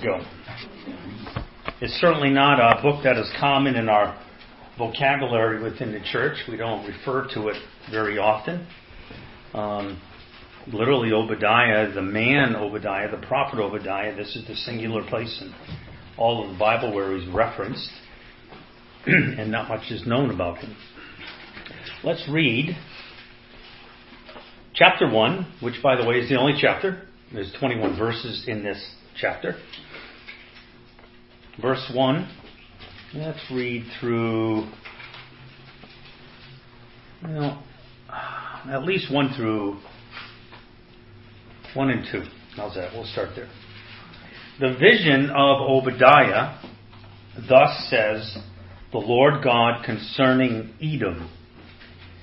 ago. It's certainly not a book that is common in our vocabulary within the church. We don't refer to it very often. Um, literally, Obadiah, the man Obadiah, the prophet Obadiah, this is the singular place in all of the Bible where he's referenced, and not much is known about him. Let's read chapter 1, which, by the way, is the only chapter. There's 21 verses in this chapter. Verse 1. Let's read through, well, at least 1 through 1 and 2. How's that? We'll start there. The vision of Obadiah thus says the Lord God concerning Edom.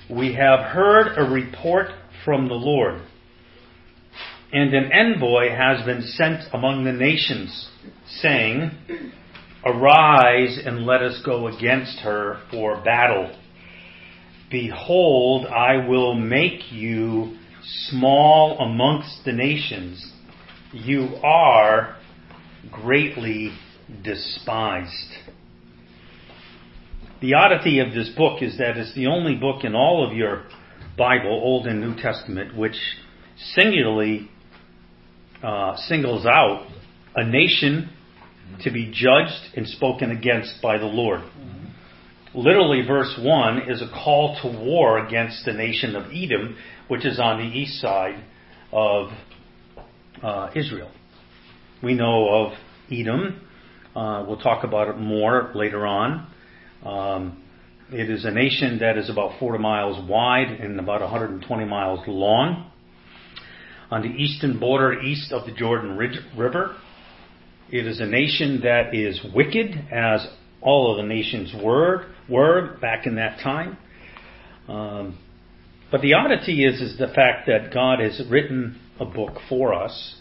We have heard a report from the Lord, and an envoy has been sent among the nations, saying, Arise and let us go against her for battle. Behold, I will make you small amongst the nations. You are greatly despised. The oddity of this book is that it's the only book in all of your Bible, Old and New Testament, which singularly uh, singles out a nation to be judged and spoken against by the Lord. Literally, verse 1 is a call to war against the nation of Edom, which is on the east side of uh, Israel. We know of Edom. Uh, we'll talk about it more later on. Um, it is a nation that is about 40 miles wide and about 120 miles long. On the eastern border, east of the Jordan River, it is a nation that is wicked, as all of the nations were, were back in that time. Um, but the oddity is, is the fact that God has written a book for us,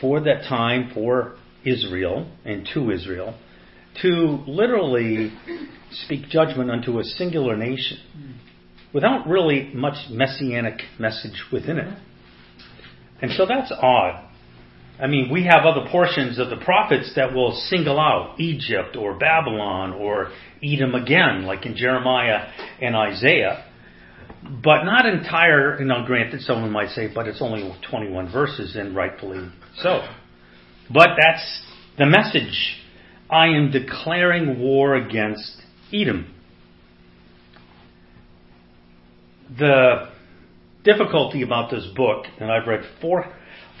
for that time, for Israel, and to Israel, to literally speak judgment unto a singular nation without really much messianic message within it. And so that's odd. I mean, we have other portions of the prophets that will single out Egypt or Babylon or Edom again, like in Jeremiah and Isaiah, but not entire, you know, granted, someone might say, but it's only 21 verses, and rightfully so. But that's the message I am declaring war against Edom. The difficulty about this book, and I've read four,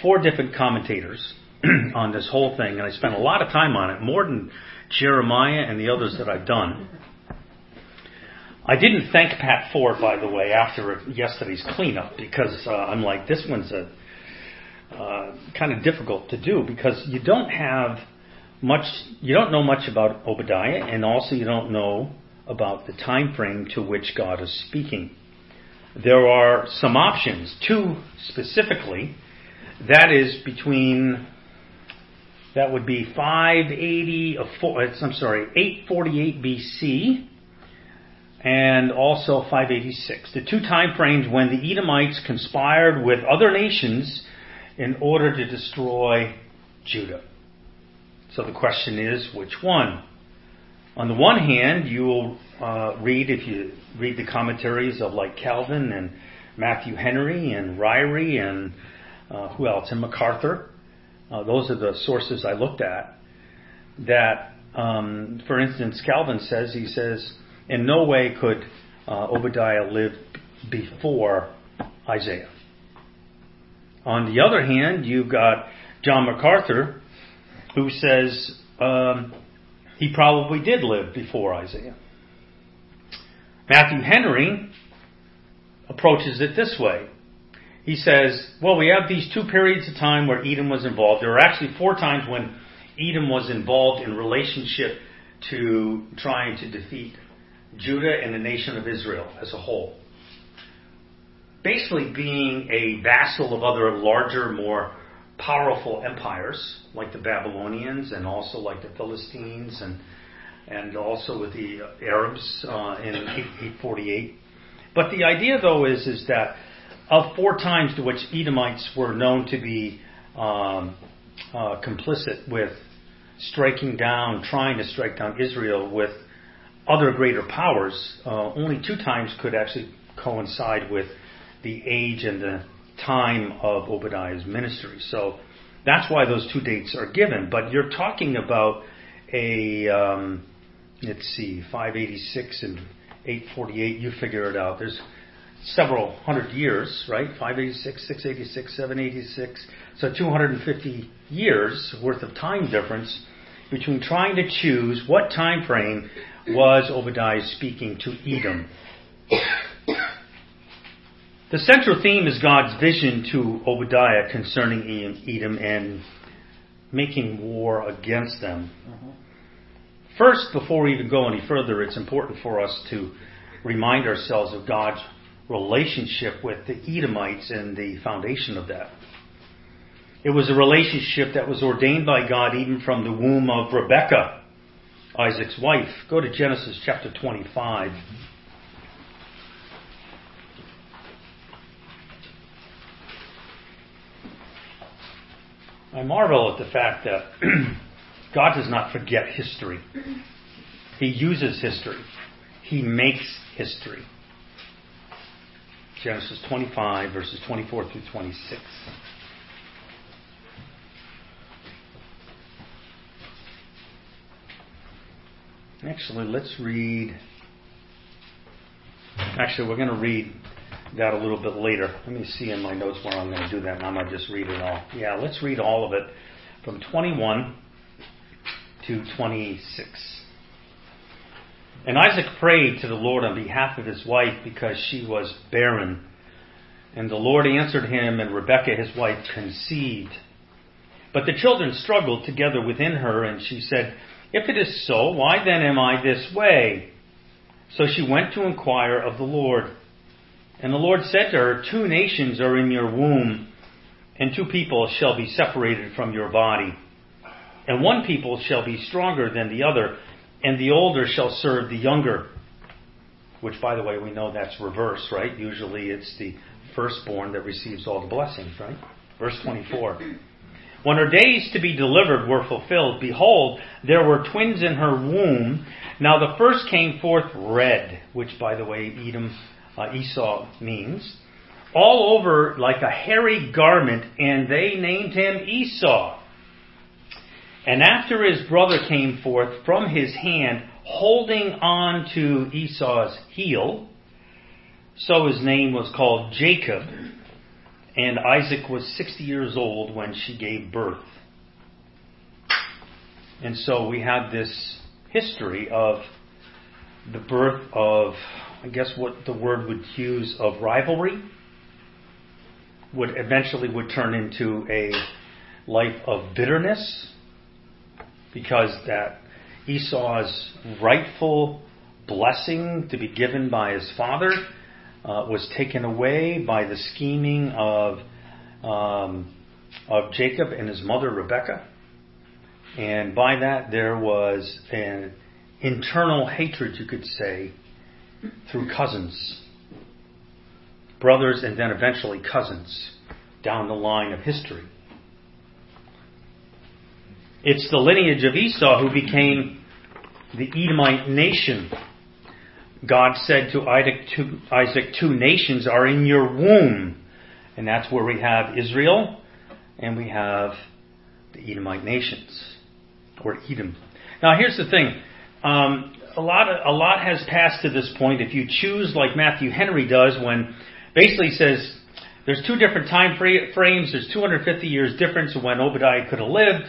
four different commentators on this whole thing, and I spent a lot of time on it, more than Jeremiah and the others that I've done. I didn't thank Pat Ford, by the way, after yesterday's cleanup because uh, I'm like, this one's a uh, kind of difficult to do because you don't have much you don't know much about Obadiah, and also you don't know about the time frame to which God is speaking. There are some options, two specifically. That is between that would be 580, uh, I'm sorry, 848 BC, and also 586. The two time frames when the Edomites conspired with other nations in order to destroy Judah. So the question is, which one? On the one hand, you will uh, read, if you read the commentaries of like Calvin and Matthew Henry and Ryrie and uh, who else, and MacArthur, uh, those are the sources I looked at, that, um, for instance, Calvin says, he says, in no way could uh, Obadiah live before Isaiah. On the other hand, you've got John MacArthur, who says um, he probably did live before Isaiah. Matthew Henry approaches it this way. He says, well, we have these two periods of time where Edom was involved. There are actually four times when Edom was involved in relationship to trying to defeat Judah and the nation of Israel as a whole. Basically, being a vassal of other larger, more powerful empires like the Babylonians and also like the Philistines and and also with the Arabs uh, in 848. But the idea, though, is is that of four times to which Edomites were known to be um, uh, complicit with striking down, trying to strike down Israel with other greater powers. Uh, only two times could actually coincide with the age and the time of Obadiah's ministry. So that's why those two dates are given. But you're talking about a, um, let's see, 586 and 848. You figure it out. There's several hundred years, right? 586, 686, 786. So 250 years worth of time difference between trying to choose what time frame was Obadiah speaking to Edom. The central theme is God's vision to Obadiah concerning Edom and making war against them. First, before we even go any further, it's important for us to remind ourselves of God's relationship with the Edomites and the foundation of that. It was a relationship that was ordained by God even from the womb of Rebekah, Isaac's wife. Go to Genesis chapter 25. I marvel at the fact that God does not forget history. He uses history. He makes history. Genesis 25, verses 24 through 26. Actually, let's read. Actually, we're going to read that a little bit later. Let me see in my notes where I'm going to do that, and I'm going to just read it all. Yeah, let's read all of it from 21 to 26. And Isaac prayed to the Lord on behalf of his wife because she was barren. And the Lord answered him, and Rebekah his wife conceived. But the children struggled together within her, and she said, If it is so, why then am I this way? So she went to inquire of the Lord. And the Lord said to her, Two nations are in your womb, and two people shall be separated from your body. And one people shall be stronger than the other, and the older shall serve the younger. Which, by the way, we know that's reverse, right? Usually it's the firstborn that receives all the blessings, right? Verse 24. When her days to be delivered were fulfilled, behold, there were twins in her womb. Now the first came forth red, which, by the way, Edom uh, Esau means, all over like a hairy garment, and they named him Esau. And after his brother came forth from his hand, holding on to Esau's heel, so his name was called Jacob. And Isaac was 60 years old when she gave birth. And so we have this history of the birth of I guess what the word would use of rivalry would eventually would turn into a life of bitterness because that Esau's rightful blessing to be given by his father uh, was taken away by the scheming of um, of Jacob and his mother Rebekah, and by that there was an internal hatred, you could say, through cousins, brothers, and then eventually cousins down the line of history. It's the lineage of Esau who became the Edomite nation. God said to Isaac, Two nations are in your womb. And that's where we have Israel and we have the Edomite nations, or Edom. Now, here's the thing um, a lot a lot has passed to this point. If you choose like Matthew Henry does, when basically says there's two different time frames. There's 250 years difference when Obadiah could have lived,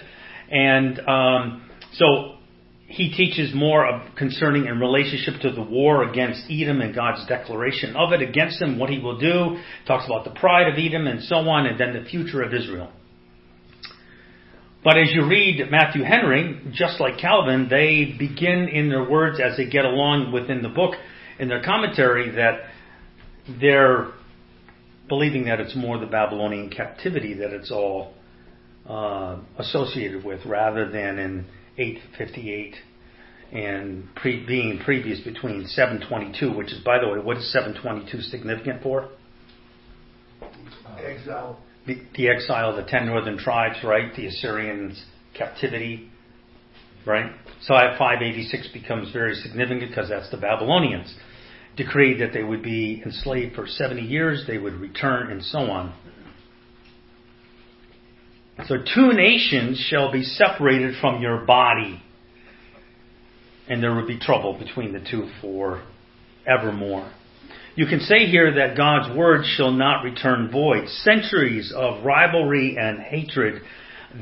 and um, so he teaches more of concerning in relationship to the war against Edom and God's declaration of it against him, what he will do. Talks about the pride of Edom and so on, and then the future of Israel. But as you read Matthew Henry, just like Calvin, they begin in their words as they get along within the book in their commentary that they're believing that it's more the Babylonian captivity that it's all uh, associated with rather than in 858 and pre- being previous between 722, which is, by the way, what is 722 significant for? Exile the, exile of the ten northern tribes, right? The Assyrians' captivity, right? So 586 becomes very significant because that's the Babylonians. Decreed that they would be enslaved for 70 years, they would return, and so on. So two nations shall be separated from your body, and there will be trouble between the two for evermore. You can say here that God's word shall not return void. Centuries of rivalry and hatred,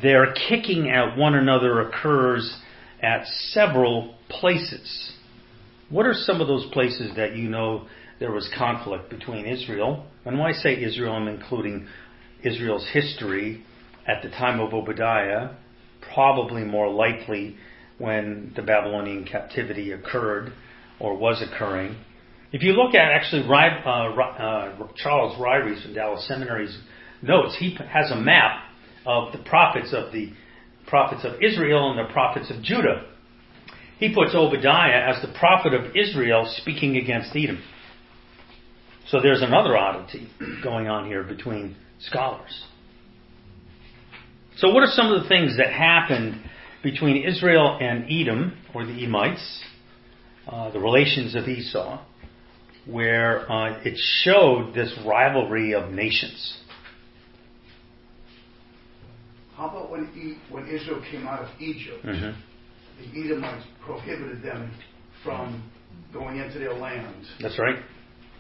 their kicking at one another occurs at several places. What are some of those places that you know there was conflict between Israel? And when I say Israel, I'm including Israel's history at the time of Obadiah, probably more likely when the Babylonian captivity occurred or was occurring. If you look at actually uh, uh, Charles Ryrie's from Dallas Seminary's notes, he has a map of the prophets of the prophets of Israel and the prophets of Judah. He puts Obadiah as the prophet of Israel speaking against Edom. So there's another oddity going on here between scholars. So, what are some of the things that happened between Israel and Edom, or the Edomites, uh, the relations of Esau, where uh, it showed this rivalry of nations? How about when, e- when Israel came out of Egypt? Mm-hmm. The Edomites prohibited them from going into their land. That's right.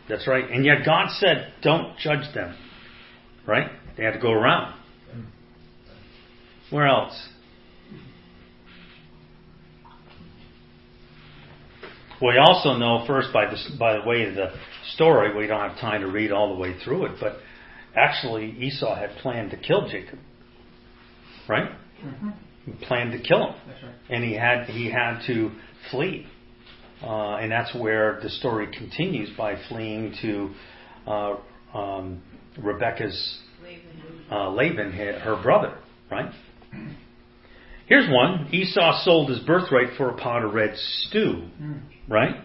That's right. And yet God said, don't judge them. Right? They had to go around. Where else? We also know first by the, by the way of the story, we don't have time to read all the way through it, but actually Esau had planned to kill Jacob. Right? Mm-hmm. He planned to kill him. Right. And he had he had to flee. Uh, and that's where the story continues by fleeing to uh, um, Rebecca's uh, Laban, her brother, right? Here's one. Esau sold his birthright for a pot of red stew. Right?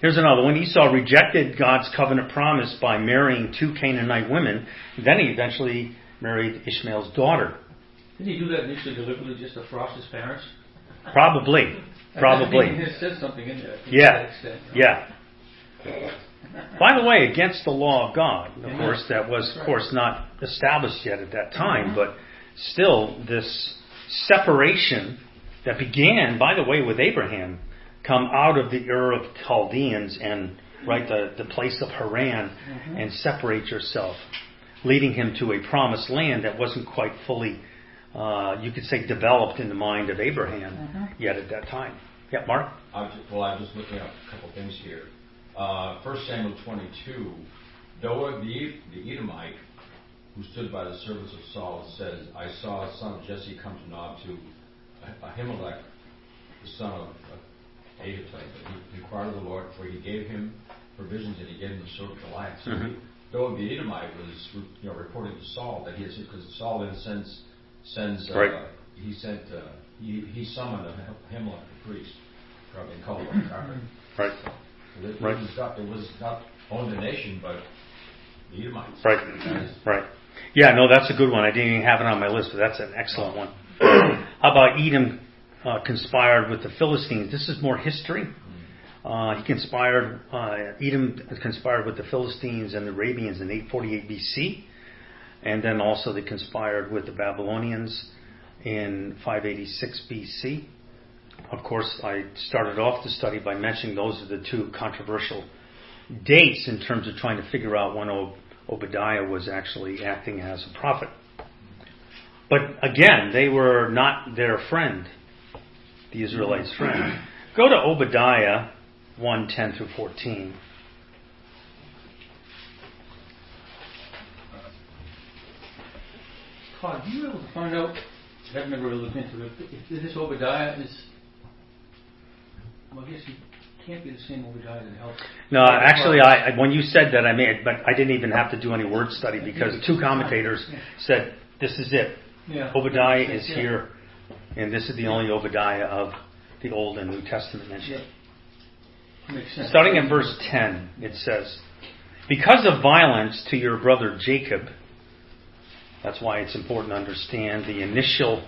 Here's another one. Esau rejected God's covenant promise by marrying two Canaanite women. Then he eventually married Ishmael's daughter. Didn't he do that initially deliberately just to frost his parents? Probably. Probably. He said something in there. Yeah. Yeah. By the way, against the law of God, of course, that was, of course, not established yet at that time, mm-hmm. but still, this separation that began, by the way, with Abraham, come out of the Ur of Chaldeans and right the, the place of Haran mm-hmm. and separate yourself, leading him to a promised land that wasn't quite fully, uh, you could say, developed in the mind of Abraham mm-hmm. yet at that time. Yeah, Mark. I was, well, I was looking at a couple things here uh, 1 Samuel 22, Doeg the, the Edomite, who stood by the servants of Saul, says, I saw a son of Jesse come to Nob to Ahimelech, the son of Ahitub. He inquired of the Lord, for he gave him provisions and he gave him the sword of Goliath. So mm-hmm. Doeg the Edomite was you know, reporting to Saul that he had, because Saul then sends, sends uh, right. he sent, uh, he, he summoned Ahimelech the priest, probably called him Right. It, right. was not, it was not owned the nation, but the Edomites. Right. Right. Yeah, no, that's a good one. I didn't even have it on my list, but that's an excellent one. How about Edom uh, conspired with the Philistines? This is more history. Uh, he conspired, uh, Edom conspired with the Philistines and the Arabians in 848 BC, and then also they conspired with the Babylonians in 586 BC. Of course, I started off the study by mentioning those are the two controversial dates in terms of trying to figure out when Obadiah was actually acting as a prophet. But again, they were not their friend, the Israelites' friend. Go to Obadiah 1 10 through 14. Todd, do you to find out? I haven't really looked into it. If this Obadiah is well, I guess you can't be the same Obadiah that helped. No, actually, I when you said that, I made, but I didn't even have to do any word study because two commentators said this is it. Yeah. Obadiah is here, and this is the only Obadiah of the Old and New Testament mentioned. Yeah. Makes sense. Starting in verse 10, it says, Because of violence to your brother Jacob, that's why it's important to understand the initial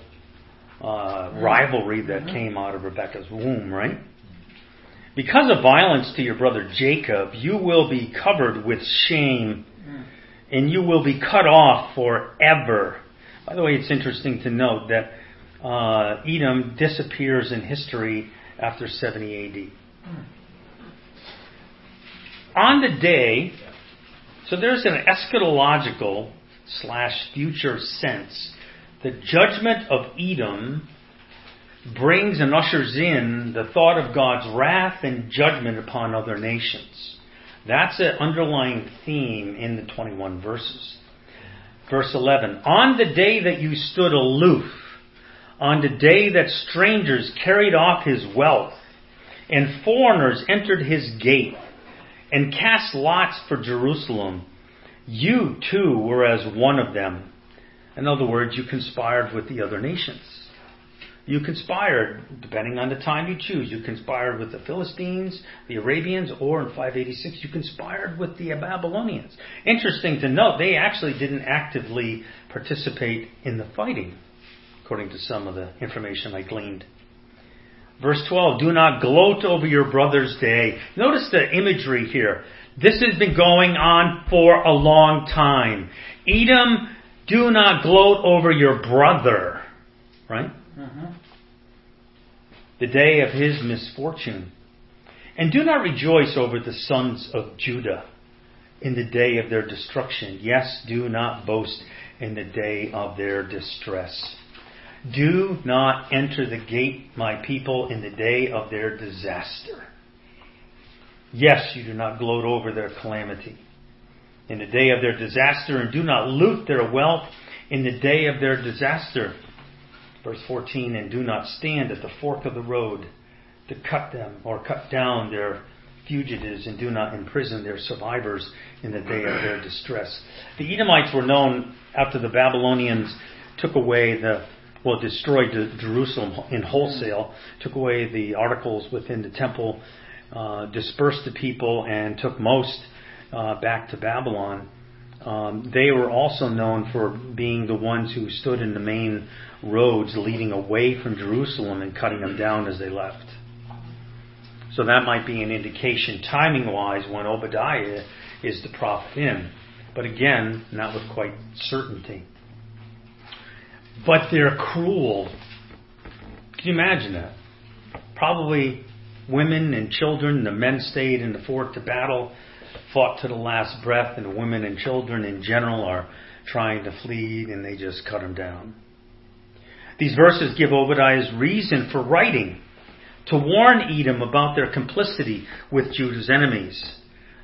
uh, rivalry that came out of Rebecca's womb, right? Because of violence to your brother Jacob, you will be covered with shame and you will be cut off forever. By the way, it's interesting to note that uh, Edom disappears in history after 70 AD. On the day, so there's an eschatological slash future sense. The judgment of Edom brings and ushers in the thought of God's wrath and judgment upon other nations. That's an underlying theme in the 21 verses. Verse 11 On the day that you stood aloof, on the day that strangers carried off his wealth, and foreigners entered his gate, and cast lots for Jerusalem, you too were as one of them. In other words, you conspired with the other nations. You conspired, depending on the time you choose, you conspired with the Philistines, the Arabians, or in 586, you conspired with the Babylonians. Interesting to note, they actually didn't actively participate in the fighting, according to some of the information I gleaned. Verse 12, do not gloat over your brother's day. Notice the imagery here. This has been going on for a long time. Edom, do not gloat over your brother. Right? Mm-hmm. The day of his misfortune. And do not rejoice over the sons of Judah in the day of their destruction. Yes, do not boast in the day of their distress. Do not enter the gate, my people, in the day of their disaster. Yes, you do not gloat over their calamity. In the day of their disaster, and do not loot their wealth in the day of their disaster. Verse 14, and do not stand at the fork of the road to cut them or cut down their fugitives, and do not imprison their survivors in the day of their distress. The Edomites were known after the Babylonians took away the well, destroyed Jerusalem in wholesale, took away the articles within the temple, uh, dispersed the people, and took most uh, back to Babylon. Um, they were also known for being the ones who stood in the main roads leading away from Jerusalem and cutting them down as they left. So that might be an indication, timing wise, when Obadiah is the prophet in. But again, not with quite certainty. But they're cruel. Can you imagine that? Probably women and children, the men stayed in the fort to battle, fought to the last breath, and women and children in general are trying to flee and they just cut them down. These verses give Obadiah's reason for writing to warn Edom about their complicity with Judah's enemies.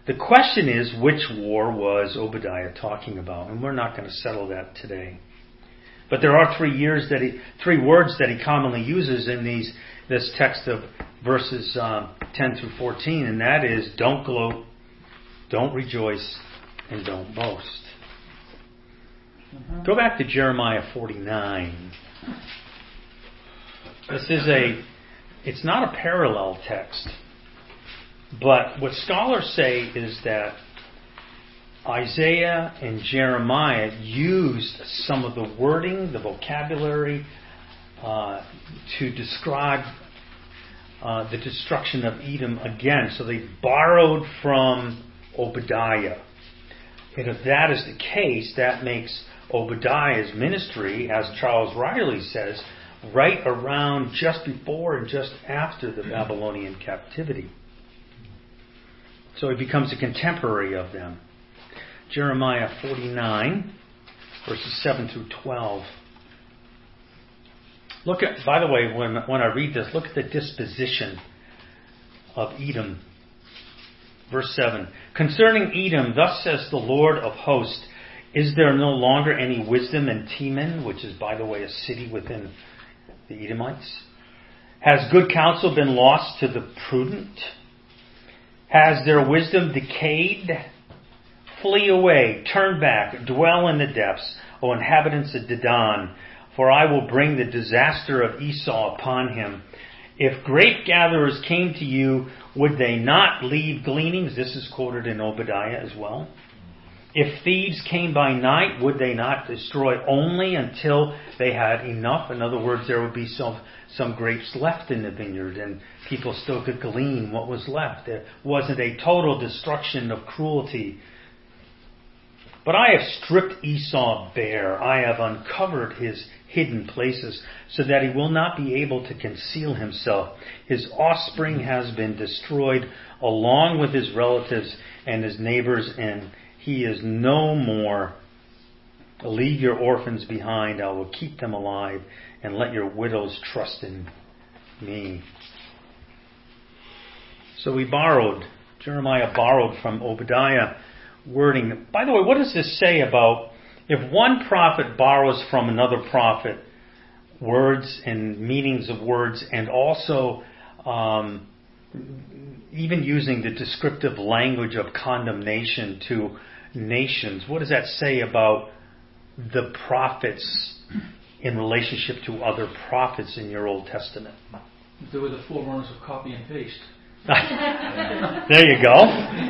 The question is, which war was Obadiah talking about? And we're not going to settle that today. But there are three years that he, three words that he commonly uses in these this text of verses um, 10 through 14, and that is, don't gloat, don't rejoice, and don't boast. Mm-hmm. Go back to Jeremiah 49. This is a, it's not a parallel text, but what scholars say is that Isaiah and Jeremiah used some of the wording, the vocabulary, uh, to describe uh, the destruction of Edom again. So they borrowed from Obadiah. And if that is the case, that makes Obadiah's ministry, as Charles Ryrie says, right around just before and just after the Babylonian captivity. So he becomes a contemporary of them. Jeremiah 49, verses 7 through 12. Look at, by the way, when, when I read this, look at the disposition of Edom. Verse 7 Concerning Edom, thus says the Lord of hosts, is there no longer any wisdom in Teman, which is, by the way, a city within the Edomites? Has good counsel been lost to the prudent? Has their wisdom decayed? Flee away, turn back, dwell in the depths, O inhabitants of Dedan, for I will bring the disaster of Esau upon him, If grape gatherers came to you, would they not leave gleanings? This is quoted in Obadiah as well. If thieves came by night, would they not destroy only until they had enough? In other words, there would be some, some grapes left in the vineyard and people still could glean what was left. There wasn't a total destruction of cruelty. But I have stripped Esau bare. I have uncovered his hidden places so that he will not be able to conceal himself. His offspring has been destroyed along with his relatives and his neighbors, and he is no more. Leave your orphans behind. I will keep them alive, and let your widows trust in me. So we borrowed, Jeremiah borrowed from Obadiah wording. By the way, what does this say about if one prophet borrows from another prophet words and meanings of words and also um, even using the descriptive language of condemnation to nations, what does that say about the prophets in relationship to other prophets in your Old Testament? They were the forerunners of copy and paste. there you go.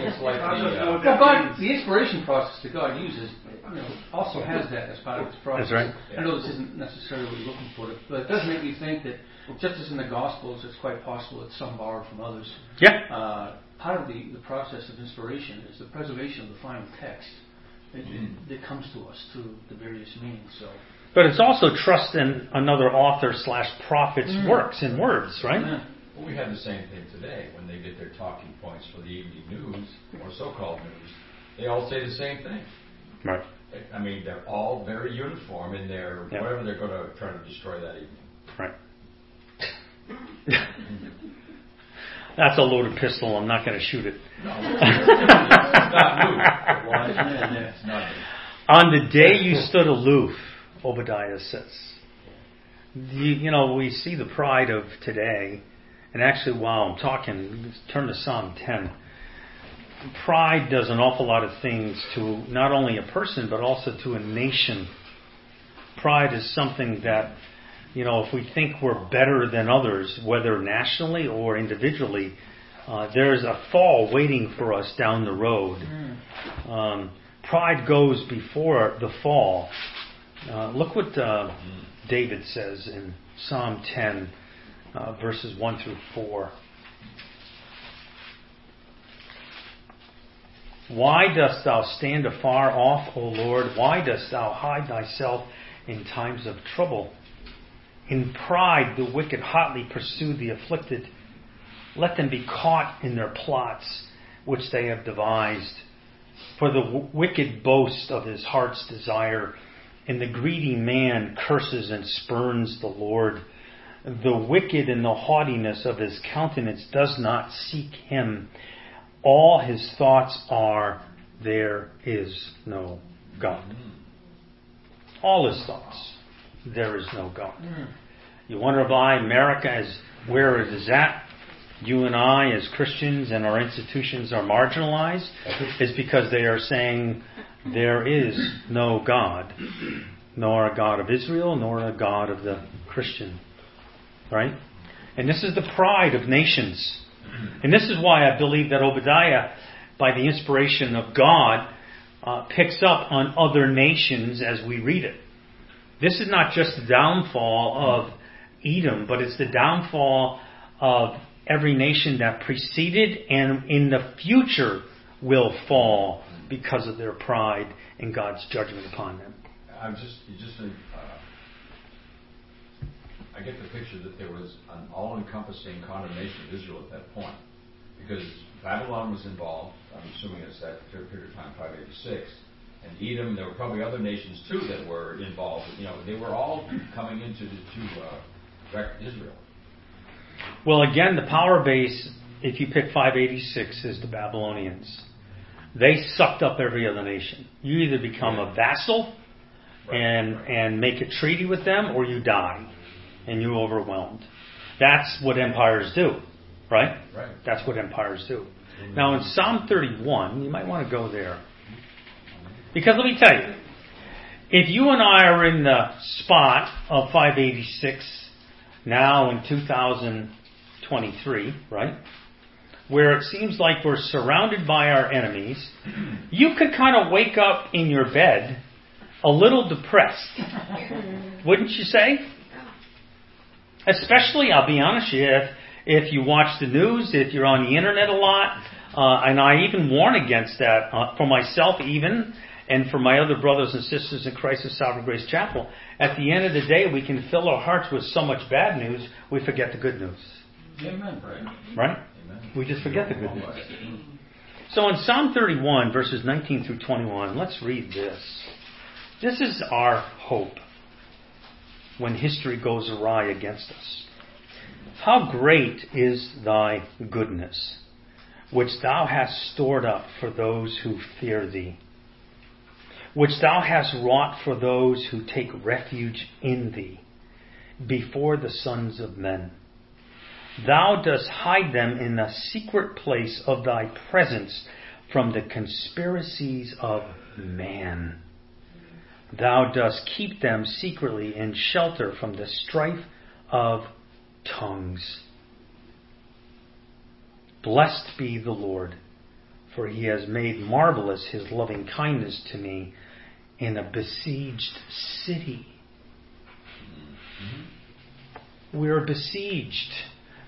It's like the, uh, well, God, the inspiration process that God uses, you know, also has that as part of its process. That's right. I know this isn't necessarily what you're looking for, but it does make me think that just as in the Gospels, it's quite possible that some borrow from others. Yeah. Uh, part of the, the process of inspiration is the preservation of the final text that, that comes to us through the various means. So. But it's also trust in another author slash prophet's Mm. works and words, right? Yeah. Well, we have the same thing today when they get their talking points for the evening news or so-called news. They all say the same thing. Right. I mean, they're all very uniform in their Yeah. whatever they're going to try to destroy that evening. Right. That's a loaded pistol. I'm not going to shoot it. No, it's not new. It was, Yeah, yeah. It's not new. On the day you stood aloof, Obadiah says. You, you know, we see the pride of today, and actually, while I'm talking, turn to Psalm 10. Pride does an awful lot of things to not only a person, but also to a nation. Pride is something that, you know, if we think we're better than others, whether nationally or individually, uh, there's a fall waiting for us down the road. Um, pride goes before the fall. Uh, look what uh, David says in Psalm 10, uh, verses 1 through 4. Why dost thou stand afar off, O Lord? Why dost thou hide thyself in times of trouble? In pride the wicked hotly pursue the afflicted. Let them be caught in their plots which they have devised. For the w- wicked boast of his heart's desire, and the greedy man curses and spurns the Lord. The wicked in the haughtiness of his countenance does not seek him. All his thoughts are, there is no God. All his thoughts, there is no God. Hmm. You wonder why America is where it is at? You and I, as Christians and our institutions, are marginalized, is because they are saying there is no God, nor a God of Israel, nor a God of the Christian. Right? And this is the pride of nations. And this is why I believe that Obadiah, by the inspiration of God, uh, picks up on other nations as we read it. This is not just the downfall of Edom, but it's the downfall of every nation that preceded and in the future will fall because of their pride and God's judgment upon them. I'm just, just, I get the picture that there was an all-encompassing condemnation of Israel at that point, because Babylon was involved. I'm assuming it's that period of time, 586, and Edom. There were probably other nations too that were involved. You know, they were all coming into the, to uh, wreck Israel. Well, again, the power base, if you pick 586, is the Babylonians. They sucked up every other nation. You either become a vassal Right, and right. and make a treaty with them, or you die, and you're overwhelmed. That's what empires do, right? Right. That's what empires do. Mm-hmm. Now, in Psalm 31, you might want to go there. Because let me tell you, if you and I are in the spot of 586 now in 2023, right? Where it seems like we're surrounded by our enemies, you could kind of wake up in your bed a little depressed. Wouldn't you say? Especially, I'll be honest with you, if, if you watch the news, if you're on the internet a lot, uh, and I even warn against that uh, for myself, even, and for my other brothers and sisters in Christ of Sovereign Grace Chapel. At the end of the day, we can fill our hearts with so much bad news, we forget the good news. Amen, Brad. Right? Amen. We just forget the good news. So in Psalm 31, verses 19 through 21, let's read this. This is our hope when history goes awry against us. How great is thy goodness, which thou hast stored up for those who fear thee, which thou hast wrought for those who take refuge in thee, before the sons of men. Thou dost hide them in the secret place of thy presence from the conspiracies of man. Thou dost keep them secretly in shelter from the strife of tongues. Blessed be the Lord, for he has made marvelous his loving kindness to me in a besieged city. We're besieged.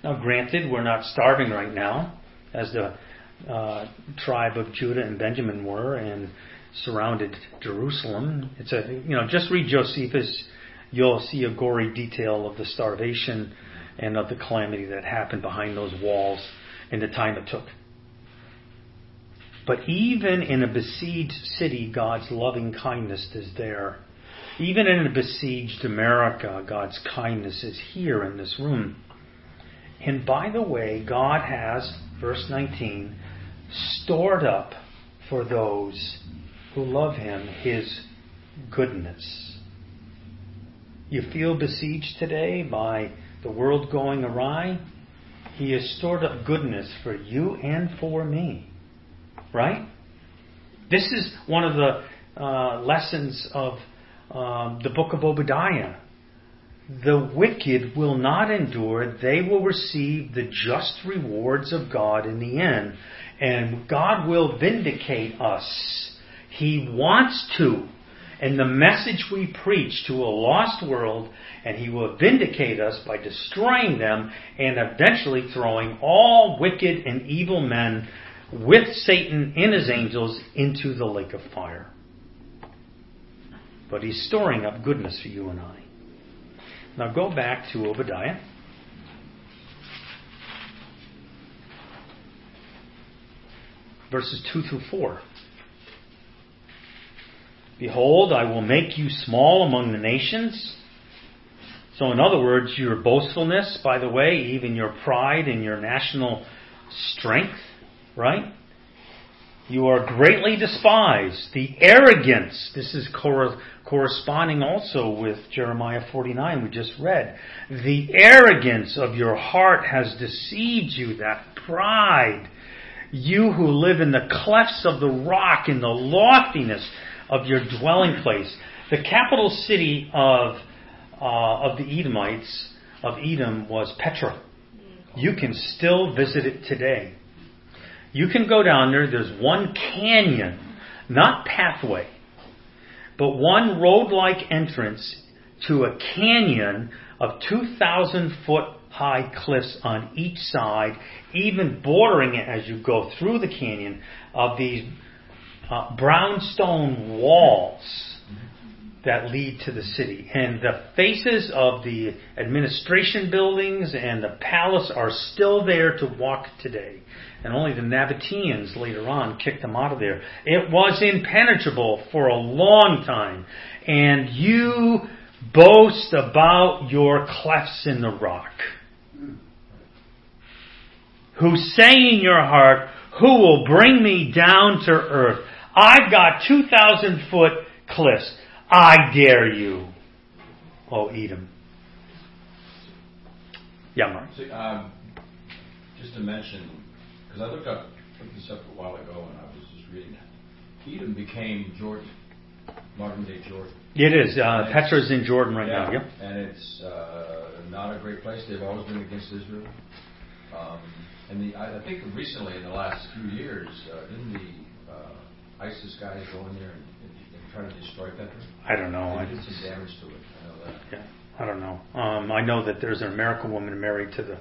Now, granted, we're not starving right now, as the uh, tribe of Judah and Benjamin were, and surrounded Jerusalem. It's a you know just read Josephus, you'll see a gory detail of the starvation and of the calamity that happened behind those walls in the time it took. But even in a besieged city, God's loving kindness is there. Even in a besieged America, God's kindness is here in this room. And by the way, God has, verse 19, stored up for those who love Him His goodness. You feel besieged today by the world going awry? He has stored up goodness for you and for me. Right? This is one of the uh, lessons of um, the book of Obadiah. The wicked will not endure, they will receive the just rewards of God in the end. And God will vindicate us. He wants to. And the message we preach to a lost world, and He will vindicate us by destroying them and eventually throwing all wicked and evil men with Satan and his angels into the lake of fire. But He's storing up goodness for you and I. Now go back to Obadiah. Verses 2 through 4. Behold, I will make you small among the nations. So, in other words, your boastfulness, by the way, even your pride and your national strength, right? You are greatly despised. The arrogance, this is cor- corresponding also with Jeremiah 49 we just read. The arrogance of your heart has deceived you, that pride. You who live in the clefts of the rock, in the loftiness of your dwelling place. The capital city of, uh, of the Edomites, of Edom, was Petra. You can still visit it today. You can go down there, there's one canyon, not pathway, but one road like entrance to a canyon of 2,000 foot high cliffs on each side, even bordering it as you go through the canyon of these uh, brownstone walls that lead to the city. And the faces of the administration buildings and the palace are still there to walk today. And only the Nabateans later on kicked them out of there. It was impenetrable for a long time. And you boast about your clefts in the rock. Who say in your heart, Who will bring me down to earth? I've got 2,000 foot cliffs. I dare you, oh Edom. Yeah, Mark. So, um, just to mention, because I looked up looked this up a while ago and I was just reading it. Edom became Jordan, modern day Jordan. It is. Uh, Petra's in Jordan right now. Yep. And it's uh, not a great place. They've always been against Israel. Um, and the, I, I think recently, in the last few years, uh, didn't the uh, ISIS guys go in there and, and, and try to destroy Petra? I don't know. They I, did some damage to it. I know that. yeah, I don't know. Um, I know that there's an American woman married to the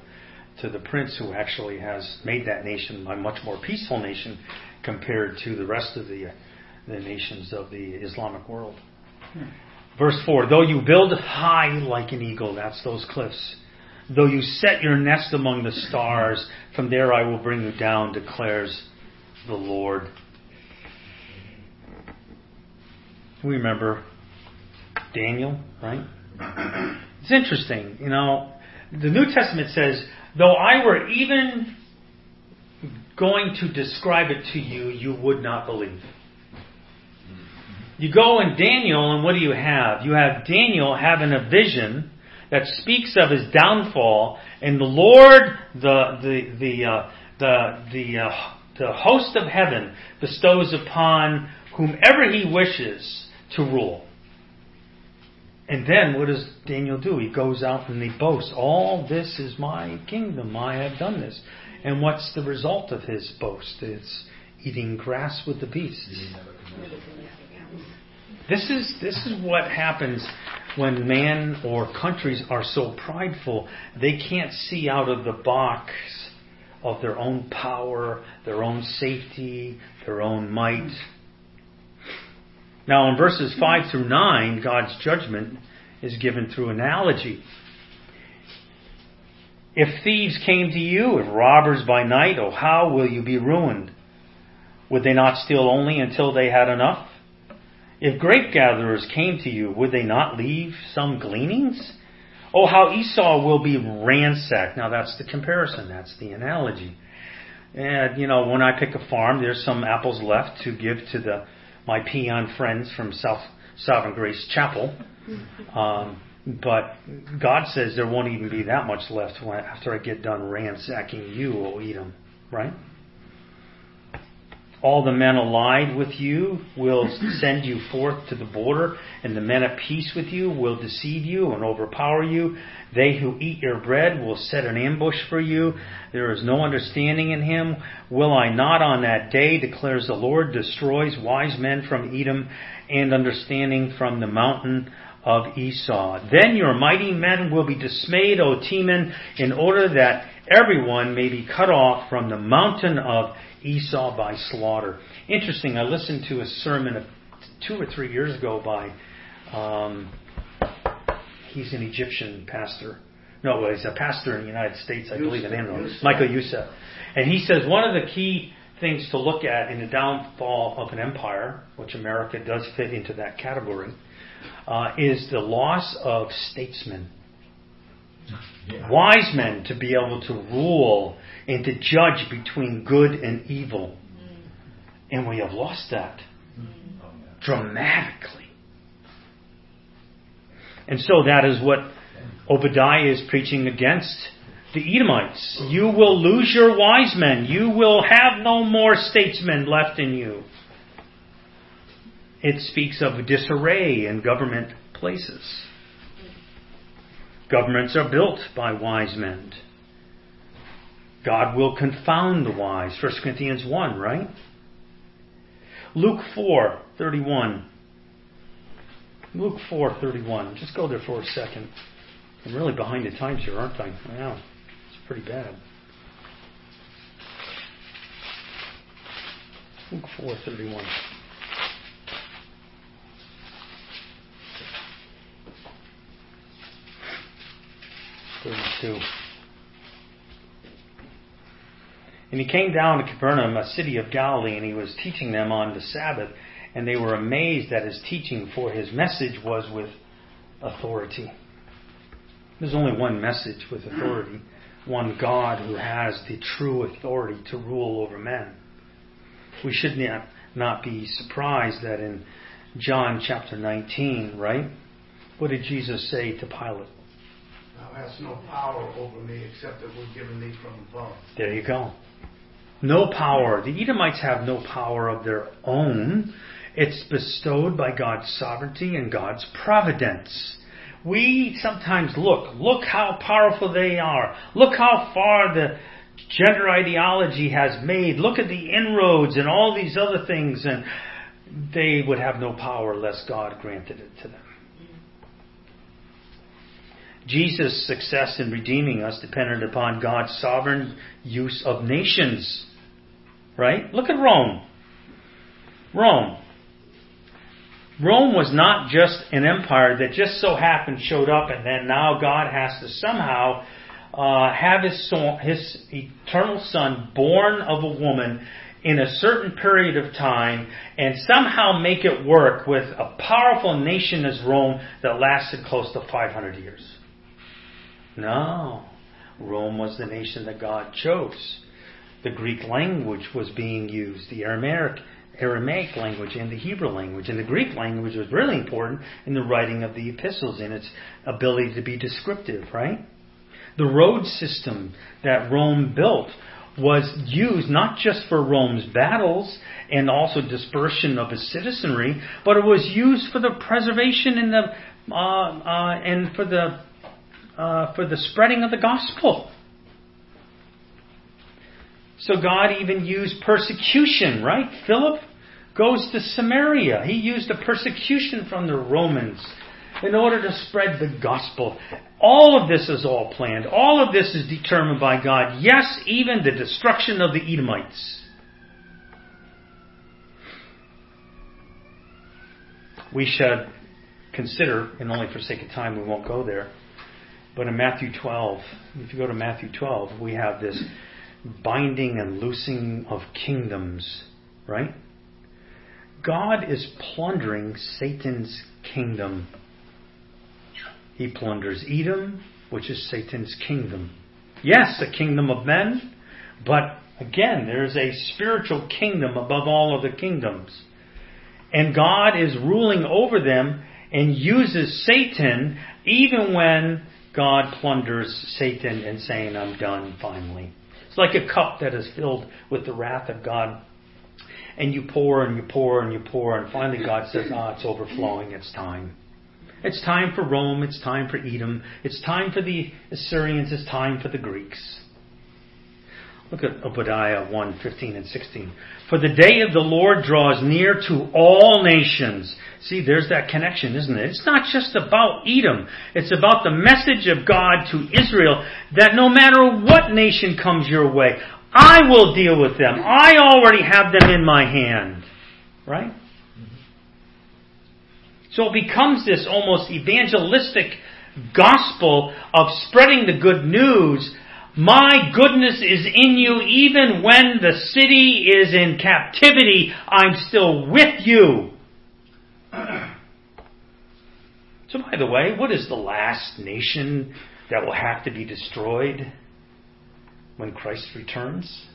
to the prince who actually has made that nation a much more peaceful nation compared to the rest of the the nations of the Islamic world. Verse 4 Though you build high like an eagle, that's those cliffs, though you set your nest among the stars, from there I will bring you down, declares the Lord. We remember Daniel, right? It's interesting, you know. The New Testament says, though I were even going to describe it to you, you would not believe. You go in Daniel, and what do you have? You have Daniel having a vision that speaks of his downfall, and the Lord, the the the uh, the the, uh, the host of heaven, bestows upon whomever he wishes to rule. And then what does Daniel do? He goes out and he boasts, All this is my kingdom. I have done this. And what's the result of his boast? It's eating grass with the beasts. This is this is what happens when man or countries are so prideful they can't see out of the box of their own power, their own safety, their own might. Now in verses 5 through 9, God's judgment is given through analogy. If thieves came to you, if robbers by night, oh how will you be ruined? Would they not steal only until they had enough? If grape gatherers came to you, would they not leave some gleanings? Oh, how Esau will be ransacked. Now that's the comparison. That's the analogy. And, you know, when I pick a farm, there's some apples left to give to the, my peon friends from South Sovereign Grace Chapel. Um, but God says there won't even be that much left when, after I get done ransacking you, O Edom. Right? All the men allied with you will send you forth to the border, and the men at peace with you will deceive you and overpower you. They who eat your bread will set an ambush for you. There is no understanding in him. Will I not on that day, declares the Lord, destroys wise men from Edom and understanding from the mountain of Esau. Then your mighty men will be dismayed, O Teman, in order that everyone may be cut off from the mountain of Esau by slaughter. Interesting, I listened to a sermon two or three years ago by, um, he's an Egyptian pastor. No, he's a pastor in the United States, I believe, in Israel. Michael Youssef. And he says one of the key things to look at in the downfall of an empire, which America does fit into that category, uh, is the loss of statesmen. Yeah. Wise men to be able to rule and to judge between good and evil. Mm. And we have lost that mm. Oh, dramatically. And so that is what Obadiah is preaching against the Edomites. You will lose your wise men. You will have no more statesmen left in you. It speaks of disarray in government places. Governments are built by wise men. God will confound the wise. 1 Corinthians 1, right? Luke 4, 31. Luke 4, 31. Just go there for a second. I'm really behind the times here, aren't I? Wow. It's pretty bad. Luke 4, 31. Thirty-two. And he came down to Capernaum, a city of Galilee, and he was teaching them on the Sabbath. And they were amazed at his teaching, for his message was with authority. There's only one message with authority one God who has the true authority to rule over men. We should not, not be surprised that in John chapter 19, right? What did Jesus say to Pilate? Thou hast no power over me except it was given thee from above. There you go. No power. The Edomites have no power of their own. It's bestowed by God's sovereignty and God's providence. We sometimes look, look how powerful they are. Look how far the gender ideology has made. Look at the inroads and all these other things, and they would have no power unless God granted it to them. Jesus' success in redeeming us depended upon God's sovereign use of nations. Right? Look at Rome. Rome. Rome was not just an empire that just so happened showed up and then now God has to somehow uh, have his, son, his eternal son born of a woman in a certain period of time and somehow make it work with a powerful nation as Rome that lasted close to 500 years. No. Rome was the nation that God chose. The Greek language was being used, the Aramaic, Aramaic language and the Hebrew language. And the Greek language was really important in the writing of the epistles and its ability to be descriptive, right? The road system that Rome built was used not just for Rome's battles and also dispersion of its citizenry, but it was used for the preservation and the uh, uh, and for the uh, for the spreading of the gospel. So God even used persecution, right? Philip goes to Samaria. He used a persecution from the Romans in order to spread the gospel. All of this is all planned. All of this is determined by God. Yes, even the destruction of the Edomites. We should consider, and only for sake of time we won't go there, but in Matthew 12, if you go to Matthew 12, we have this binding and loosing of kingdoms, right? God is plundering Satan's kingdom. He plunders Edom, which is Satan's kingdom. Yes, a kingdom of men, but again, there is a spiritual kingdom above all other kingdoms. And God is ruling over them and uses Satan even when God plunders Satan and saying, I'm done finally. It's like a cup that is filled with the wrath of God. And you pour and you pour and you pour, and finally God says, Ah, it's overflowing, it's time. It's time for Rome, it's time for Edom, it's time for the Assyrians, it's time for the Greeks. Look at Obadiah 1 15 and 16. For the day of the Lord draws near to all nations. See, there's that connection, isn't it? It's not just about Edom. It's about the message of God to Israel that no matter what nation comes your way, I will deal with them. I already have them in my hand. Right? So it becomes this almost evangelistic gospel of spreading the good news my goodness is in you even when the city is in captivity. I'm still with you. So, by the way, what is the last nation that will have to be destroyed when Christ returns?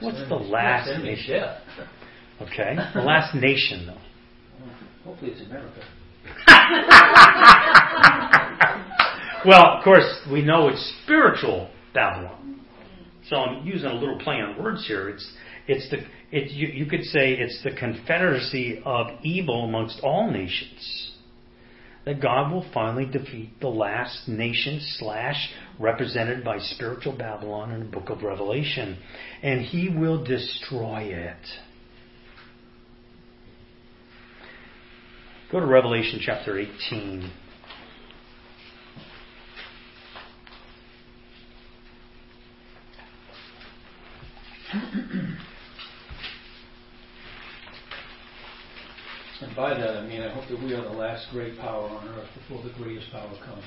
What's the last nation? Okay, the last nation, though. Hopefully, it's America. Well, of course, we know it's spiritual Babylon. So I'm using a little play on words here. It's it's the it, you, you could say it's the confederacy of evil amongst all nations. That God will finally defeat the last nation slash represented by spiritual Babylon in the book of Revelation, and He will destroy it. Go to Revelation chapter 18. And by that I mean I hope that we are the last great power on earth before the greatest power comes.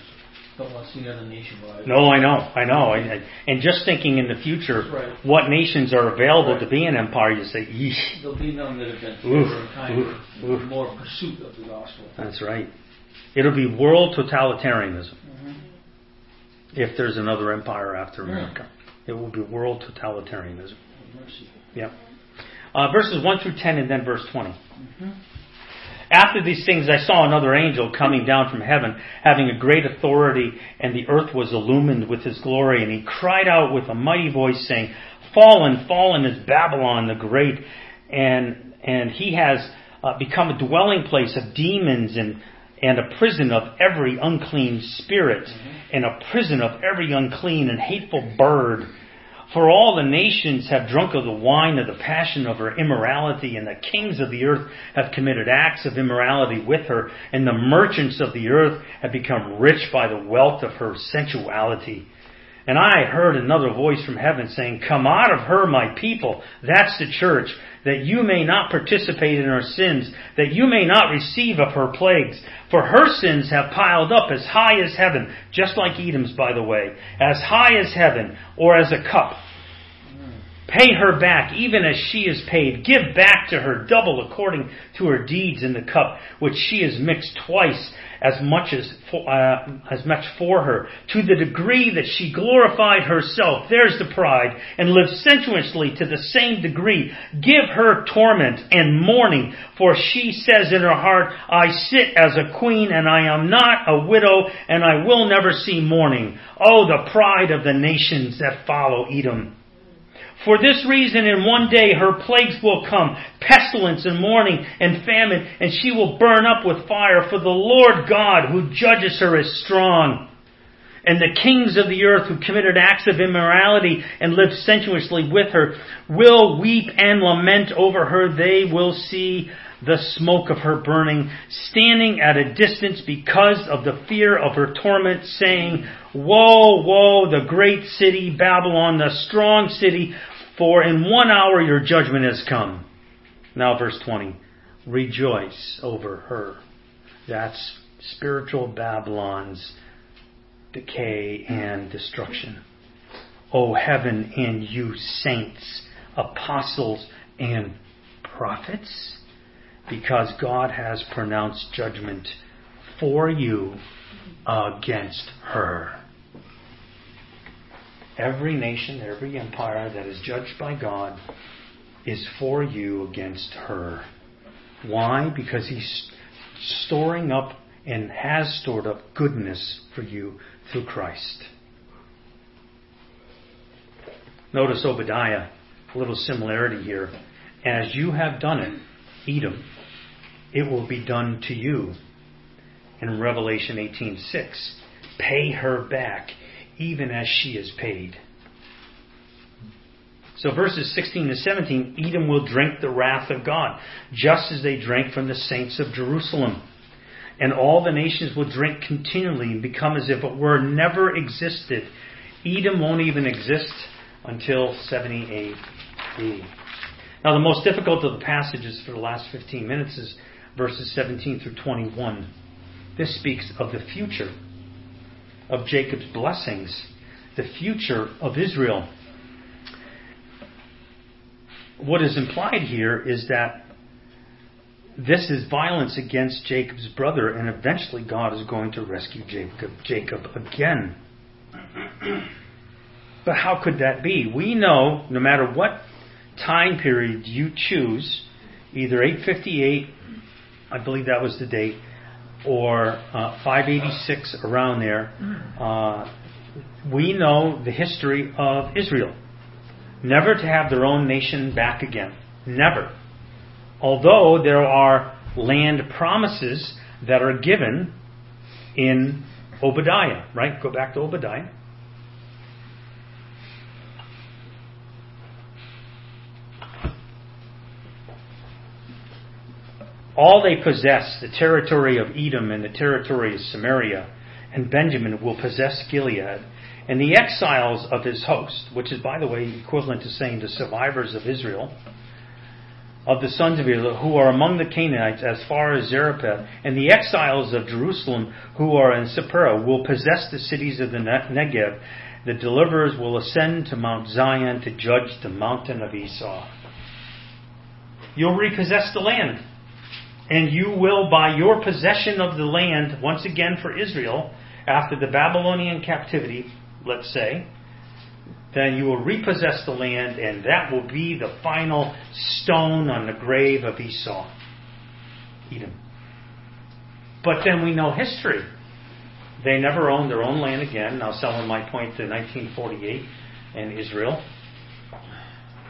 Don't want to see another nation rise. No, I know, I know. I, I, and just thinking in the future, Right. what nations are available Right. to be an empire, you say, Yeesh. There'll be none that have been fairer and kinder, oof, oof. more pursuit of the gospel. That's right. It'll be world totalitarianism Mhm. if there's another empire after Yeah. America. It will be world totalitarianism. Mercy. Yep. Uh, verses 1 through 10 and then verse 20. Mhm. After these things, I saw another angel coming down from heaven, having a great authority, and the earth was illumined with his glory. And he cried out with a mighty voice, saying, Fallen, fallen is Babylon the Great, and and he has uh, become a dwelling place of demons and and a prison of every unclean spirit, and a prison of every unclean and hateful bird. For all the nations have drunk of the wine of the passion of her immorality, and the kings of the earth have committed acts of immorality with her, and the merchants of the earth have become rich by the wealth of her sensuality. And I heard another voice from heaven saying, Come out of her, my people. That's the church. That you may not participate in her sins, that you may not receive of her plagues. For her sins have piled up as high as heaven, just like Edom's, by the way, as high as heaven, or as a cup. Pay her back, even as she is paid. Give back to her double according to her deeds in the cup, which she has mixed twice as much as for, uh, as much for her. To the degree that she glorified herself, there's the pride, and lived sensuously to the same degree. Give her torment and mourning, for she says in her heart, I sit as a queen, and I am not a widow, and I will never see mourning. Oh, the pride of the nations that follow Edom. For this reason, in one day her plagues will come, pestilence and mourning and famine, and she will burn up with fire, for the Lord God who judges her is strong. And the kings of the earth who committed acts of immorality and lived sensuously with her will weep and lament over her. They will see the smoke of her burning, standing at a distance because of the fear of her torment, saying, Woe, woe, the great city, Babylon, the strong city, for in one hour your judgment has come. Now, verse 20. Rejoice over her. That's spiritual Babylon's decay and destruction. O heaven and you saints, apostles, and prophets, because God has pronounced judgment for you against her. Every nation, every empire that is judged by God is for you against her. Why? Because He's storing up and has stored up goodness for you through Christ. Notice Obadiah, a little similarity here. As you have done it, Edom, it will be done to you. In Revelation 18:6, pay her back even as she is paid. So verses 16 to 17, Edom will drink the wrath of God, just as they drank from the saints of Jerusalem. And all the nations will drink continually and become as if it were never existed. Edom won't even exist until 70 AD. Now, the most difficult of the passages for the last 15 minutes is verses 17 through 21. This speaks of the future of Jacob's blessings, the future of Israel. What is implied here is that this is violence against Jacob's brother, and eventually God is going to rescue Jacob, Jacob again. But how could that be? We know no matter what time period you choose, either 858, I believe that was the date, or uh, 586 around there, uh, we know the history of Israel. Never to have their own nation back again. Never. Although there are land promises that are given in Obadiah, right? Go back to Obadiah. all they possess, the territory of Edom and the territory of Samaria, and Benjamin will possess Gilead. And the exiles of his host, which is, by the way, equivalent to saying the survivors of Israel, of the sons of Israel, who are among the Canaanites as far as Zarephath, and the exiles of Jerusalem, who are in Sepharad, will possess the cities of the Negev. The deliverers will ascend to Mount Zion to judge the mountain of Esau. You'll repossess the land and you will, by your possession of the land, once again for Israel, after the Babylonian captivity, let's say, then you will repossess the land, and that will be the final stone on the grave of Esau, Edom. But then we know history. They never owned their own land again. Now, someone might point to 1948 and Israel,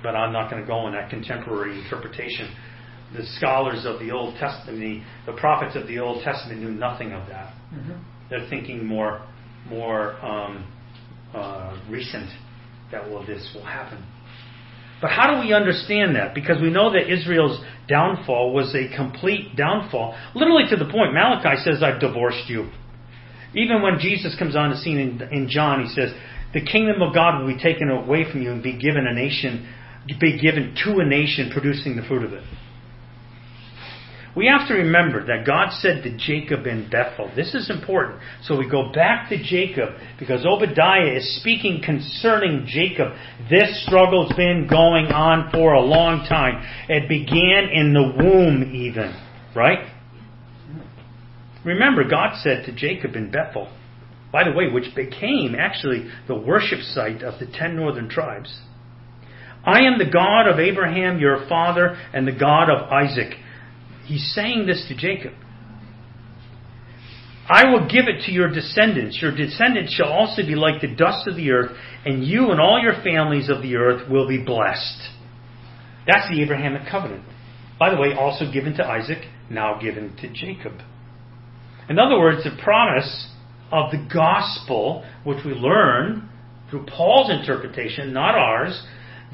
but I'm not going to go in that contemporary interpretation the scholars of the Old Testament, the prophets of the Old Testament knew nothing of that. Mm-hmm. They're thinking more, more um, uh, recent that well, this will happen. But how do we understand that? Because we know that Israel's downfall was a complete downfall, literally to the point Malachi says, "I've divorced you." Even when Jesus comes on the scene in, in John, he says, "The kingdom of God will be taken away from you and be given a nation, be given to a nation producing the fruit of it." We have to remember that God said to Jacob in Bethel, this is important. So we go back to Jacob because Obadiah is speaking concerning Jacob. This struggle's been going on for a long time. It began in the womb, even, right? Remember, God said to Jacob in Bethel, by the way, which became actually the worship site of the ten northern tribes. I am the God of Abraham, your father, and the God of Isaac. He's saying this to Jacob. I will give it to your descendants. Your descendants shall also be like the dust of the earth, and you and all your families of the earth will be blessed. That's the Abrahamic covenant. By the way, also given to Isaac, now given to Jacob. In other words, the promise of the gospel, which we learn through Paul's interpretation, not ours,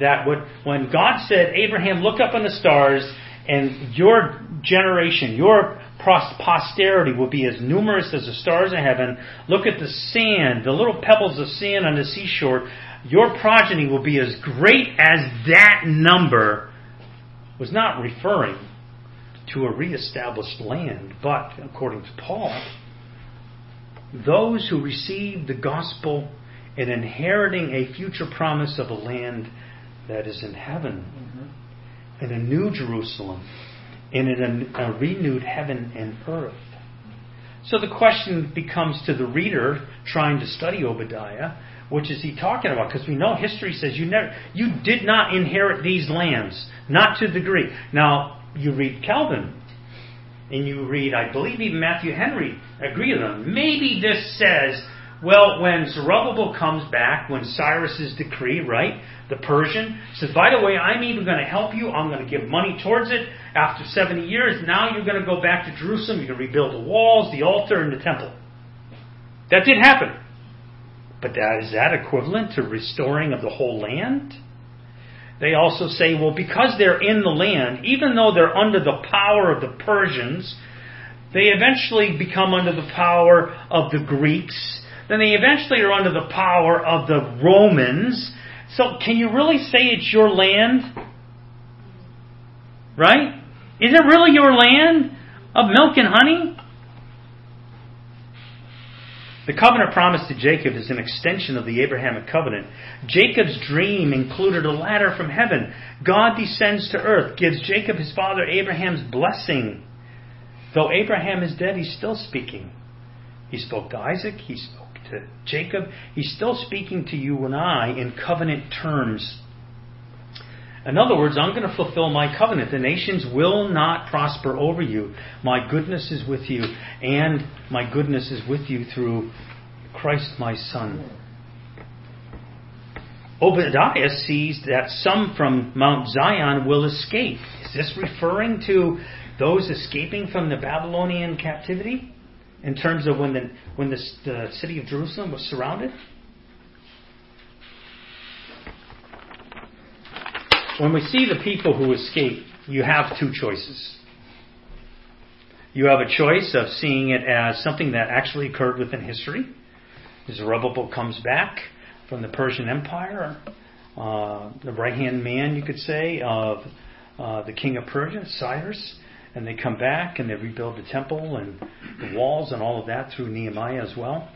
that when God said, Abraham, look up in the stars and your generation, your posterity will be as numerous as the stars in heaven. Look at the sand, the little pebbles of sand on the seashore. Your progeny will be as great as that number, was not referring to a reestablished land, but, according to Paul, those who receive the gospel and inheriting a future promise of a land that is in heaven, mm-hmm. In a new Jerusalem, and in a, a renewed heaven and earth. So the question becomes to the reader trying to study Obadiah, which is he talking about? Because we know history says you never, you did not inherit these lands, not to the degree. Now you read Calvin, and you read, I believe even Matthew Henry agree with them. Maybe this says, well, when Zerubbabel comes back, when Cyrus's decree, right, the Persian, says, by the way, I'm even going to help you. I'm going to give money towards it. After 70 years, now you're going to go back to Jerusalem. You're going to rebuild the walls, the altar, and the temple. That did happen. But that, is that equivalent to restoring of the whole land? They also say, well, because they're in the land, even though they're under the power of the Persians, they eventually become under the power of the Greeks. Then they eventually are under the power of the Romans. So can you really say it's your land? Right? Is it really your land of milk and honey? The covenant promise to Jacob is an extension of the Abrahamic covenant. Jacob's dream included a ladder from heaven. God descends to earth, gives Jacob his father Abraham's blessing. Though Abraham is dead, he's still speaking. He spoke to Isaac, he spoke to Jacob, he's still speaking to you and I in covenant terms. In other words, I'm going to fulfill my covenant. The nations will not prosper over you. My goodness is with you, and my goodness is with you through Christ my Son. Obadiah sees that some from Mount Zion will escape. Is this referring to those escaping from the Babylonian captivity? In terms of when the, when the, the city of Jerusalem was surrounded? When we see the people who escape, you have two choices. You have a choice of seeing it as something that actually occurred within history. Zerubbabel comes back from the Persian Empire, uh, the right hand man, you could say, of uh, the king of Persia, Cyrus and they come back and they rebuild the temple and the walls and all of that through Nehemiah as well?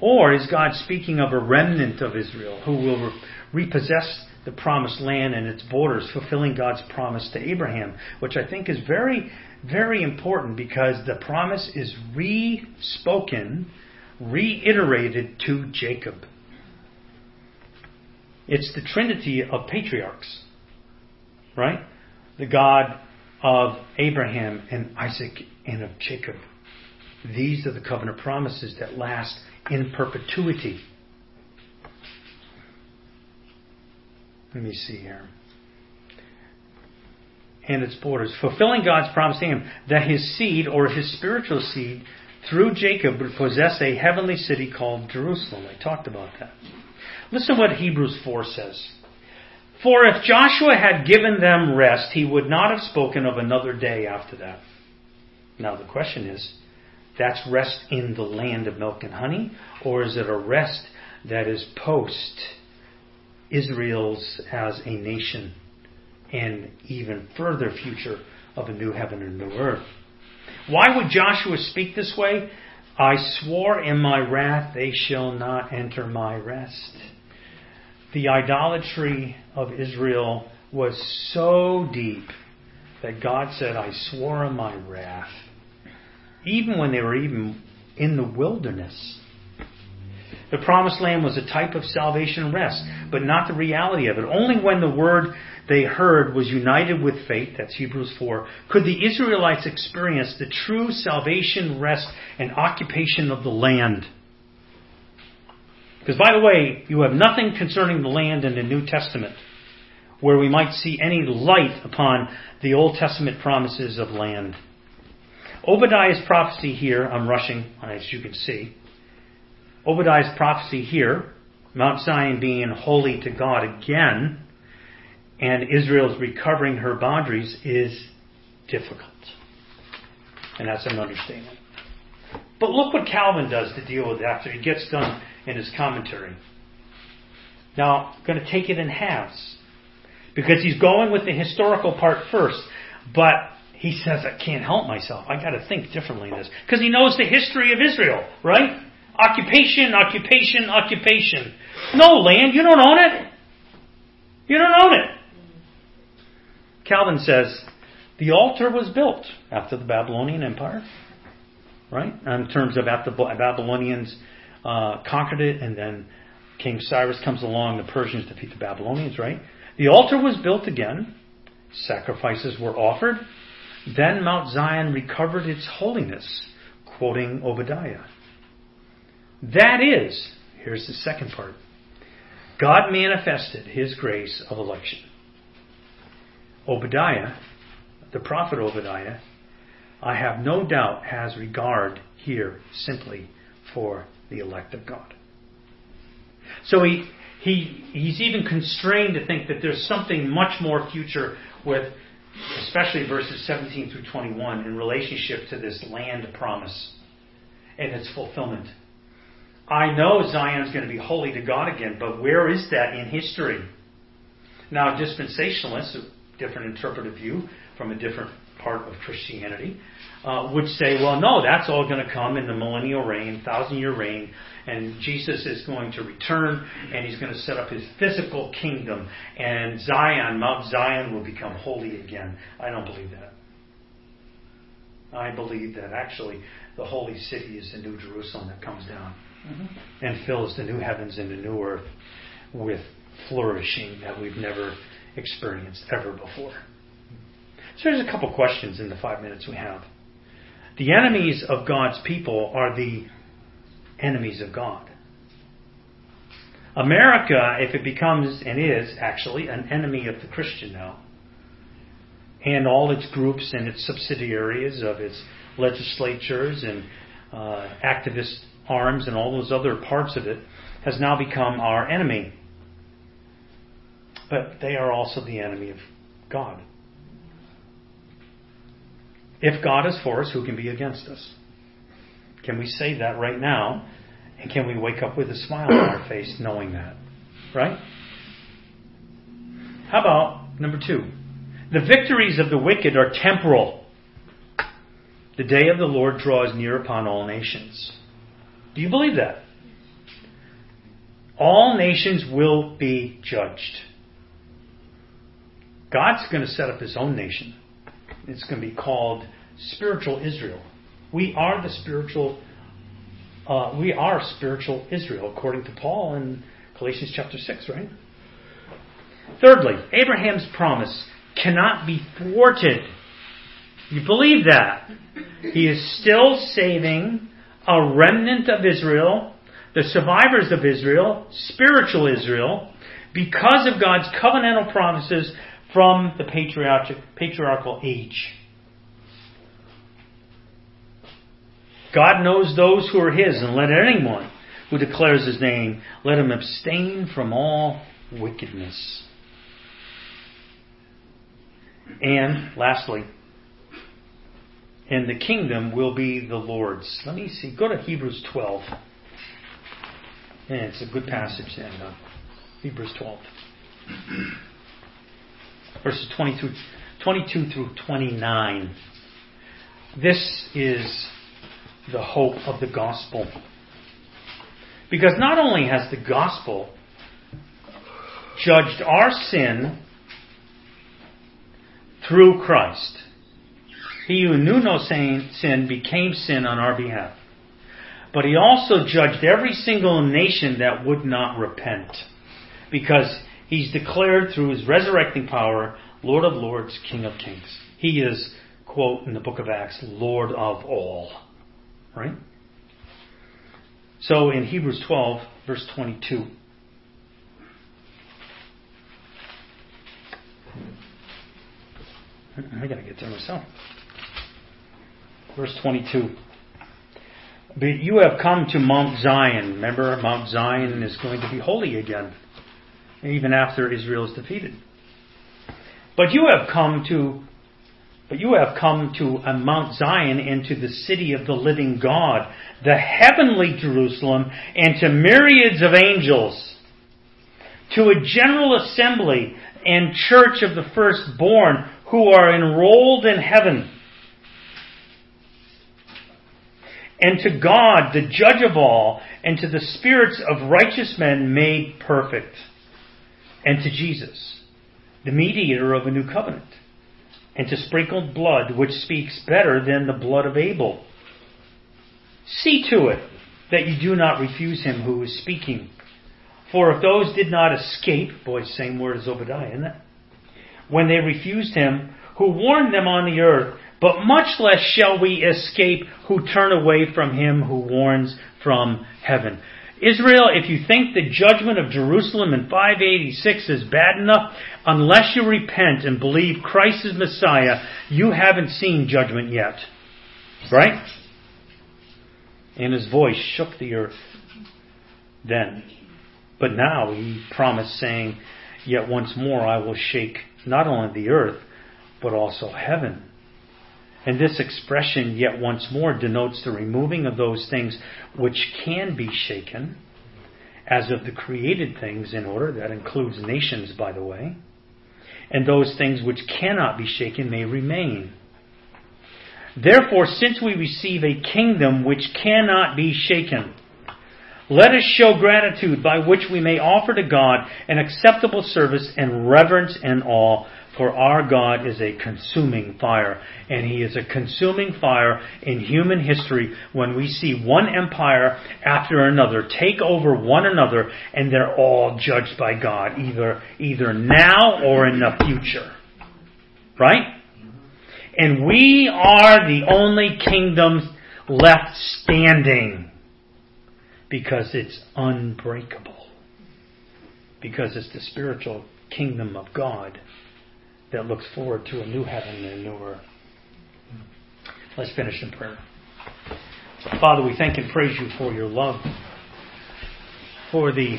Or is God speaking of a remnant of Israel who will repossess the promised land and its borders, fulfilling God's promise to Abraham, which I think is very, very important because the promise is re spoken, reiterated to Jacob. It's the trinity of patriarchs, right? The God of Abraham and Isaac and of Jacob. These are the covenant promises that last in perpetuity. Let me see here. and its borders, fulfilling God's promise to him that his seed, or his spiritual seed, through Jacob would possess a heavenly city called Jerusalem. I talked about that. Listen to what Hebrews 4 says. For if Joshua had given them rest, he would not have spoken of another day after that. Now the question is, that's rest in the land of milk and honey, or is it a rest that is post Israel's as a nation and even further future of a new heaven and new earth? Why would Joshua speak this way? I swore in my wrath, they shall not enter my rest. The idolatry of Israel was so deep that God said, I swore in my wrath even when they were even in the wilderness. The promised land was a type of salvation and rest, but not the reality of it. Only when the word they heard was united with faith, that's Hebrews 4, could the Israelites experience the true salvation, rest, and occupation of the land. Because, by the way, you have nothing concerning the land in the New Testament where we might see any light upon the Old Testament promises of land. Obadiah's prophecy here, I'm rushing, as you can see. Obadiah's prophecy here, Mount Zion being holy to God again, and Israel's recovering her boundaries is difficult. And that's an understatement. But look what Calvin does to deal with it after he gets done in his commentary. Now, I'm going to take it in halves. Because he's going with the historical part first. But he says, I can't help myself. I got to think differently in this. Because he knows the history of Israel, right? Occupation, occupation, occupation. No land, you don't own it. You don't own it. Calvin says, the altar was built after the Babylonian Empire, right? In terms of the Babylonians uh, conquered it, and then King Cyrus comes along, the Persians defeat the Babylonians, right? The altar was built again, sacrifices were offered, then Mount Zion recovered its holiness, quoting Obadiah. That is, here's the second part God manifested his grace of election. Obadiah, the prophet Obadiah, I have no doubt has regard here simply for the elect of God. So he, he, he's even constrained to think that there's something much more future with especially verses 17 through 21, in relationship to this land promise and its fulfillment. I know Zion's going to be holy to God again, but where is that in history? Now, dispensationalists, a different interpretive view from a different part of Christianity, uh, would say, well, no, that's all going to come in the millennial reign, thousand year reign, and Jesus is going to return and he's going to set up his physical kingdom, and Zion, Mount Zion, will become holy again. I don't believe that. I believe that actually the holy city is the new Jerusalem that comes down mm-hmm. and fills the new heavens and the new earth with flourishing that we've never experienced ever before. So there's a couple questions in the five minutes we have. The enemies of God's people are the enemies of God. America, if it becomes and is actually an enemy of the Christian now, and all its groups and its subsidiaries of its legislatures and uh, activist arms and all those other parts of it, has now become our enemy. But they are also the enemy of God. If God is for us, who can be against us? Can we say that right now? And can we wake up with a smile on our face knowing that? Right? How about number two? The victories of the wicked are temporal. The day of the Lord draws near upon all nations. Do you believe that? All nations will be judged. God's going to set up his own nation. It's going to be called spiritual Israel. We are the spiritual. Uh, we are spiritual Israel, according to Paul in Galatians chapter six, right? Thirdly, Abraham's promise cannot be thwarted. You believe that? He is still saving a remnant of Israel, the survivors of Israel, spiritual Israel, because of God's covenantal promises from the patriarchal, age. God knows those who are his, and let anyone who declares his name, let him abstain from all wickedness. And lastly, and the kingdom will be the Lord's. Let me see. Go to Hebrews 12. And it's a good passage then. Uh, Hebrews 12. Verses 22, 22 through 29. This is the hope of the gospel. Because not only has the gospel judged our sin through Christ, he who knew no sin became sin on our behalf. But he also judged every single nation that would not repent. Because he's declared through his resurrecting power, Lord of Lords, King of Kings. He is, quote in the book of Acts, Lord of all. Right? So in Hebrews 12, verse 22. I gotta get there myself. Verse 22. But you have come to Mount Zion. Remember, Mount Zion is going to be holy again, even after Israel is defeated. But you have come to but you have come to uh, Mount Zion and to the city of the living God, the heavenly Jerusalem, and to myriads of angels, to a general assembly and church of the firstborn who are enrolled in heaven, and to God, the judge of all, and to the spirits of righteous men made perfect, and to Jesus, the mediator of a new covenant and to sprinkled blood, which speaks better than the blood of Abel. See to it that you do not refuse him who is speaking. For if those did not escape, boy, same word as Obadiah, isn't it? When they refused him, who warned them on the earth, but much less shall we escape who turn away from him who warns from heaven. Israel, if you think the judgment of Jerusalem in 586 is bad enough, unless you repent and believe Christ is Messiah, you haven't seen judgment yet. Right? And his voice shook the earth then. But now he promised, saying, Yet once more I will shake not only the earth, but also heaven. And this expression, yet once more, denotes the removing of those things which can be shaken, as of the created things in order, that includes nations, by the way, and those things which cannot be shaken may remain. Therefore, since we receive a kingdom which cannot be shaken, let us show gratitude by which we may offer to God an acceptable service and reverence and awe for our God is a consuming fire, and He is a consuming fire in human history when we see one empire after another take over one another, and they're all judged by God, either, either now or in the future. Right? And we are the only kingdom left standing because it's unbreakable. Because it's the spiritual kingdom of God that looks forward to a new heaven and a new earth. Let's finish in prayer. Father, we thank and praise you for your love, for the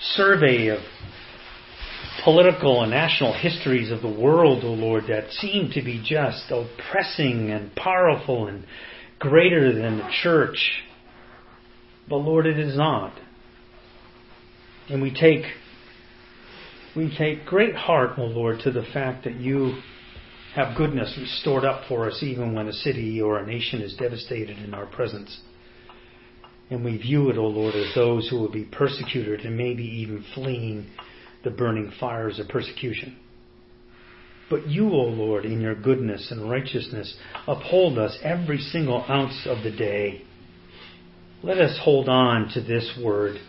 survey of political and national histories of the world, O oh Lord, that seem to be just oppressing and powerful and greater than the church. But Lord, it is not. And we take we take great heart, O Lord, to the fact that you have goodness stored up for us even when a city or a nation is devastated in our presence. And we view it, O Lord, as those who will be persecuted and maybe even fleeing the burning fires of persecution. But you, O Lord, in your goodness and righteousness, uphold us every single ounce of the day. Let us hold on to this word,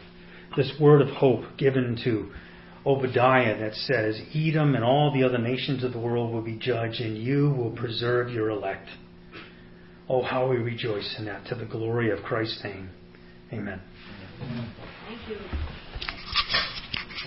this word of hope given to Obadiah that says, Edom and all the other nations of the world will be judged, and you will preserve your elect. Oh, how we rejoice in that to the glory of Christ's name. Amen. Thank you.